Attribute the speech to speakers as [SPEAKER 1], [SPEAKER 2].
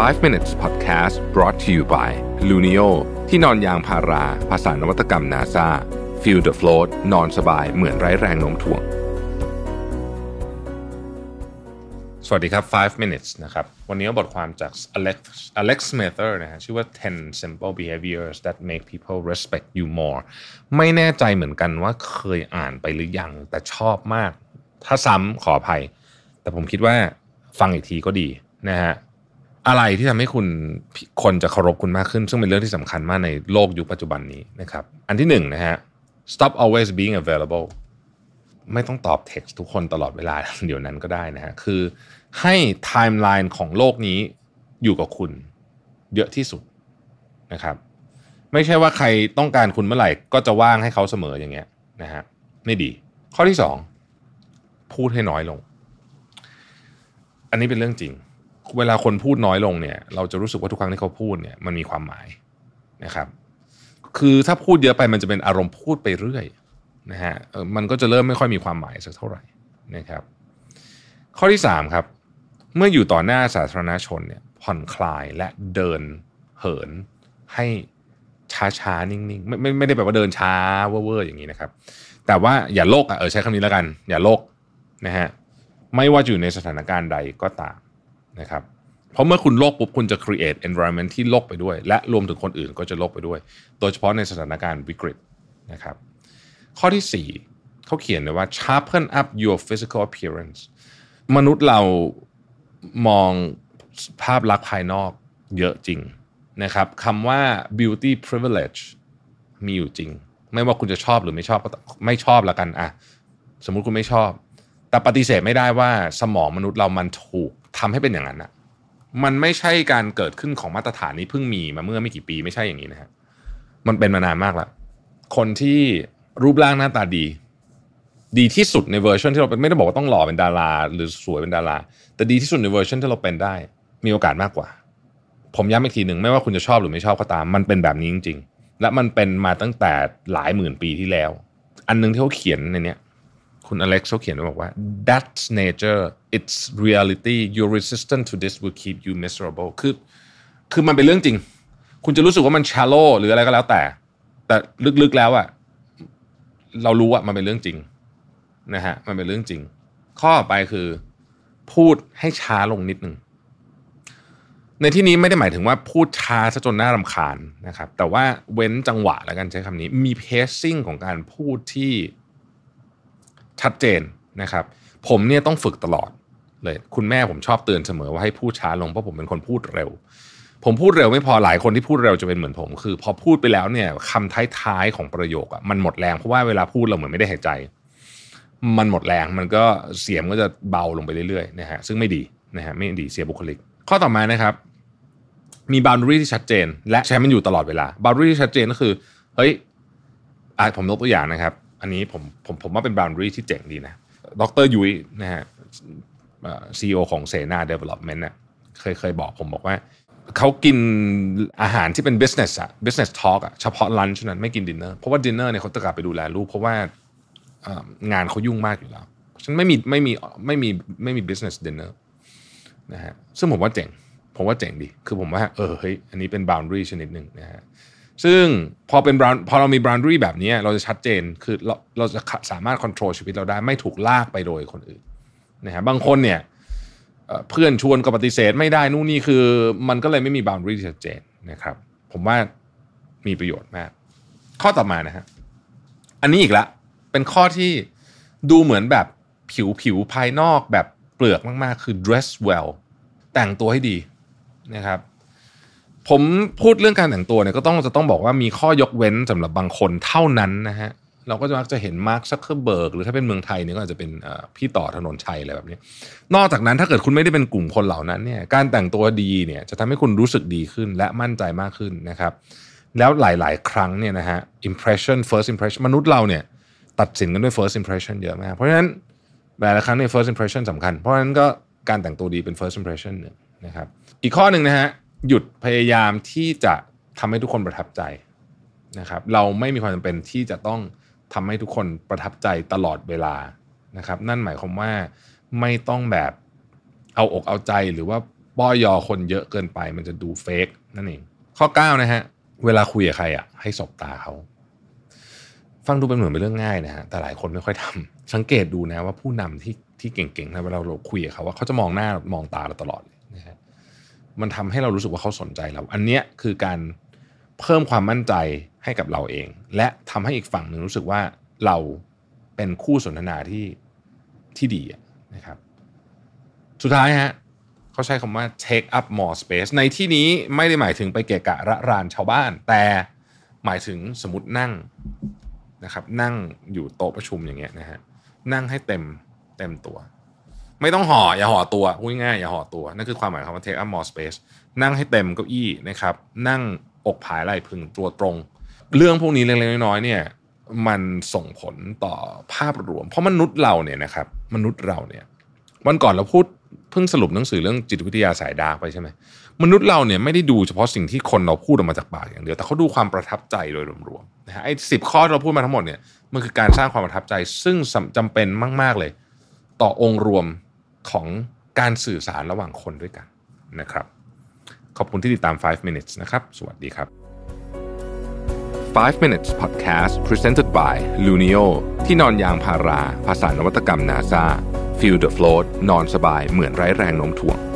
[SPEAKER 1] 5 minutes podcast brought to you by Luno ที่นอนยางพารา ภาษานวัตกรรม NASA feel the float นอนสบายเหมือนไร้แรงโน้มถ่วง สวัสดีครับ 5 minutes นะครับ วันนี้บทความจาก Alex Alex Smither นะฮะ ชื่อว่า 10 simple behaviors that make people respect you more ไม่แน่ใจเหมือนกันว่าเคยอ่านไปหรือยัง แต่ชอบมาก ถ้าซ้ำขออภัย แต่ผมคิดว่าฟังอีกทีก็ดีนะฮะ อะไรที่ทำให้คุณคนจะเคารพคุณมากขึ้น ซึ่งเป็นเรื่องที่สำคัญมากในโลกยุคปัจจุบันนี้นะครับ อันที่หนึ่งนะฮะ stop always being available ไม่ต้องตอบ text ทุกคนตลอดเวลาเดี๋ยวนั้นก็ได้นะฮะคือให้ไทม์ไลน์ของโลกนี้อยู่กับคุณ เยอะที่สุดนะครับ ไม่ใช่ว่าใครต้องการคุณเมื่อไหร่ ก็จะว่างให้เขาเสมออย่างเงี้ยนะฮะไม่ดี ข้อที่สองพูดให้น้อยลง อันนี้เป็นเรื่องจริง เวลาคนพูดน้อยลงเนี่ย เราจะรู้สึกว่าทุกครั้งที่เขาพูดเนี่ยมันมีความหมายนะครับ คือถ้าพูดเยอะไปมันจะเป็นอารมณ์พูดไปเรื่อยนะฮะมันก็จะเริ่มไม่ค่อยมีความหมายสักเท่าไหร่นะครับ ข้อที่สามครับ เมื่ออยู่ต่อหน้าสาธารณชนเนี่ยผ่อนคลายและเดินเหินให้ช้าๆนิ่งๆไม่ไม่ไม่ได้แปลว่าเดินช้าเว่อร์อย่างนี้นะครับ แต่ว่าอย่าโลกอะเออใช้คำนี้แล้วกัน อย่าโลกนะฮะไม่ว่าอยู่ในสถานการณ์ใดก็ตาม นะครับเพราะเมื่อคุณโลกปุ๊บคุณจะ create environment ที่โลกไปด้วย และรวมถึงคนอื่นก็จะโลกไปด้วย โดยเฉพาะในสถานการณ์วิกฤตนะครับข้อที่ 4เขาเขียนเลยว่า sharpen up your physical appearance มนุษย์เรามองภาพลักษณ์ภายนอกเยอะจริงนะครับคำว่า beauty privilege มีอยู่จริง ไม่ว่าคุณจะชอบหรือไม่ชอบก็ไม่ชอบละกันอะสมมุติคุณไม่ชอบ แต่ปฏิเสธไม่ได้ว่าสมองมนุษย์เรามันถูก ทำให้เป็นอย่างนั้นอะมันไม่ใช่การเกิดขึ้นของมาตรฐานนี้เพิ่งมีมาเมื่อไม่กี่ปีไม่ใช่อย่างนี้นะฮะมันเป็นมานานมากแล้วคนที่รูปร่างหน้าตาดี ดีที่สุดในเวอร์ชันที่เราเป็นไม่ได้บอกว่าต้องหล่อเป็นดารา หรือสวยเป็นดารา แต่ดีที่สุดในเวอร์ชันที่เราเป็นได้ มีโอกาสมากกว่า ผมย้ำอีกทีหนึ่งไม่ว่าคุณจะชอบหรือไม่ชอบก็ตาม มันเป็นแบบนี้จริง ๆ และมันเป็นมาตั้งแต่หลายหมื่นปีที่แล้ว อันนึงที่เขาเขียนในเนี้ย คุณอเล็กซ์เขาเขียนไว้บอกว่า that's nature it's reality your resistance to this will keep you miserable คือคือมันเป็นเรื่องจริง คุณจะรู้สึกว่ามัน shallow หรืออะไรก็แล้วแต่ แต่ลึกๆแล้วอะเรารู้ว่ามันเป็นเรื่องจริงนะฮะมันเป็นเรื่องจริง ข้อไปคือพูดให้ช้าลงนิดนึงในที่นี้ไม่ได้หมายถึงว่าพูดช้าซะจนน่ารำคาญนะครับ แต่ว่าเว้นจังหวะแล้วกันใช้คำนี้ มีเพสซิ่งของการพูดที่ ชัดเจนนะครับ ผมเนี่ยต้องฝึกตลอดเลย คุณแม่ผมชอบเตือนเสมอว่าให้พูดช้าลงเพราะผมเป็นคนพูดเร็ว ผมพูดเร็วไม่พอหลายคนที่พูดเร็วจะเป็นเหมือนผม คือ พอพูดไปแล้วเนี่ยคำท้ายๆของประโยคอะมันหมดแรงเพราะว่าเวลาพูดเราเหมือนไม่ได้หายใจ มันหมดแรงมันก็เสียงก็จะเบาลงไปเรื่อยๆนะฮะซึ่งไม่ดีนะฮะไม่ดีเสียบุคลิก ข้อต่อมานะครับ มี boundary ที่ชัดเจน และใช้มันอยู่ตลอดเวลา boundary ที่ชัดเจนก็คือเฮ้ยผมยกตัวอย่างนะครับ อันนี้ผมผมผมว่าเป็น boundary ที่เจ๋งดีนะดรยุ้ยนะฮะซีอีโอของเซนา Development เน่ยเคยเคยบอกผมบอกว่า เขากินอาหารที่เป็น business อะ business talk อะเฉพาะ lunch นั้นไม่กิน dinner เพราะว่า dinner เนี่ยเขาจะกลับไปดูแลลูกเพราะว่างานเขายุ่งมากอยู่แล้วฉันไม่มีไม่มีไม่มีไม่มี business dinner นะฮะซึ่งผมว่าเจ๋งผมว่าเจ๋งดี คือผมว่าเออเฮ้ยอันนี้เป็น boundary ชนิดหนึ่งนะฮะ ซึ่งพอเป็นพอเรามี boundary แบบนี้เราจะชัดเจนคือเราเราจะสามารถ control ชีวิตเราได้ไม่ถูกลากไปโดยคนอื่นนะฮะบางคนเนี่ยเพื่อนชวนก็ปฏิเสธไม่ได้นู่นนี่คือมันก็เลยไม่มี boundary ที่ชัดเจนนะครับ ผมว่ามีประโยชน์มาก ข้อต่อมานะฮะอันนี้อีกละ เป็นข้อที่ดูเหมือนแบบผิวผิวภายนอกแบบเปลือกมากๆ คือ dress well แต่งตัวให้ดีนะครับ ผมพูดเรื่องการแต่งตัวเนี่ยก็ต้องจะต้องบอกว่ามีข้อยกเว้นสำหรับบางคนเท่านั้นนะฮะเราก็จะมักจะเห็นมาร์คซักเคอร์เบิร์กหรือถ้าเป็นเมืองไทยเนี่ยก็อาจจะเป็นพี่ต่อธนญชัยอะไรแบบนี้ นอกจากนั้นถ้าเกิดคุณไม่ได้เป็นกลุ่มคนเหล่านั้นเนี่ยการแต่งตัวดีเนี่ยจะทำให้คุณรู้สึกดีขึ้นและมั่นใจมากขึ้นนะครับ แล้วหลายๆ ครั้งเนี่ยนะฮะ impression first impression มนุษย์เราเนี่ยตัดสินกันด้วย first impression เยอะมากเพราะฉะนั้นหลายๆครั้งเนี่ย first impression สำคัญ เพราะฉะนั้นก็การแต่งตัวดีเป็น first impression หนึ่งนะครับอีกข้อหนึ่งนะฮะ หยุดพยายามที่จะทำให้ทุกคนประทับใจนะครับ เราไม่มีความจำเป็นที่จะต้องทำให้ทุกคนประทับใจตลอดเวลานะครับ นั่นหมายความว่าไม่ต้องแบบเอาอกเอาใจหรือว่าป้อยอคนเยอะเกินไป มันจะดูเฟกนั่นเองข้อ9นะฮะเวลาคุยกับใครอะให้สบตาเขาฟังดูเป็นเหมือนเป็นเรื่องง่ายนะฮะแต่หลายคนไม่ค่อยทำสังเกตดูนะว่าผู้นำที่ที่เก่งๆนะเวลาเราคุยกับเขาว่าเขาจะมองหน้ามองตาเราตลอดนะฮะ มันทำให้เรารู้สึกว่าเขาสนใจเรา อันเนี้ยคือการเพิ่มความมั่นใจให้กับเราเอง และทำให้อีกฝั่งหนึ่งรู้สึกว่าเราเป็นคู่สนทนาที่ที่ดีนะครับ สุดท้ายฮะเขาใช้คำว่า take up more space ในที่นี้ไม่ได้หมายถึงไปเกะกะระรานชาวบ้าน แต่หมายถึงสมมตินั่งนะครับ นั่งอยู่โต๊ะประชุมอย่างเงี้ยนะฮะนั่งให้เต็มเต็มตัว ไม่ต้องห่ออย่าห่อตัวพูดง่ายอย่าห่อตัว นั่นคือความหมายคำว่า take up more space นั่งให้เต็มเก้าอี้นะครับ นั่งอกผายไหล่พึงตัวตรง เรื่องพวกนี้เล็กๆน้อยๆเนี่ย มันส่งผลต่อภาพรวม เพราะมนุษย์เราเนี่ยนะครับ มนุษย์เราเนี่ยวันก่อนเราพูดเพิ่งสรุปหนังสือเรื่องจิตวิทยาสายดาร์กไปใช่ไหมมนุษย์เราเนี่ยไม่ได้ดูเฉพาะสิ่งที่คนเราพูดออกมาจากปากอย่างเดียวแต่เขาดูความประทับใจโดยรวมๆนะฮะไอ้สิบข้อที่เราพูดมาทั้งหมดเนี่ยมันคือการสร้างความประทับใจซึ่งจำเป็นมาก ๆเลย ต่อองค์รวม ของการสื่อสารระหว่างคนด้วยกันนะครับ ขอบคุณที่ติดตาม 5 minutes นะครับ สวัสดีครับ 5 minutes podcast presented by Luno ที่นอนยางพารา ภาษานวัตกรรม NASA feel the float นอนสบายเหมือนไร้แรงโน้มถ่วง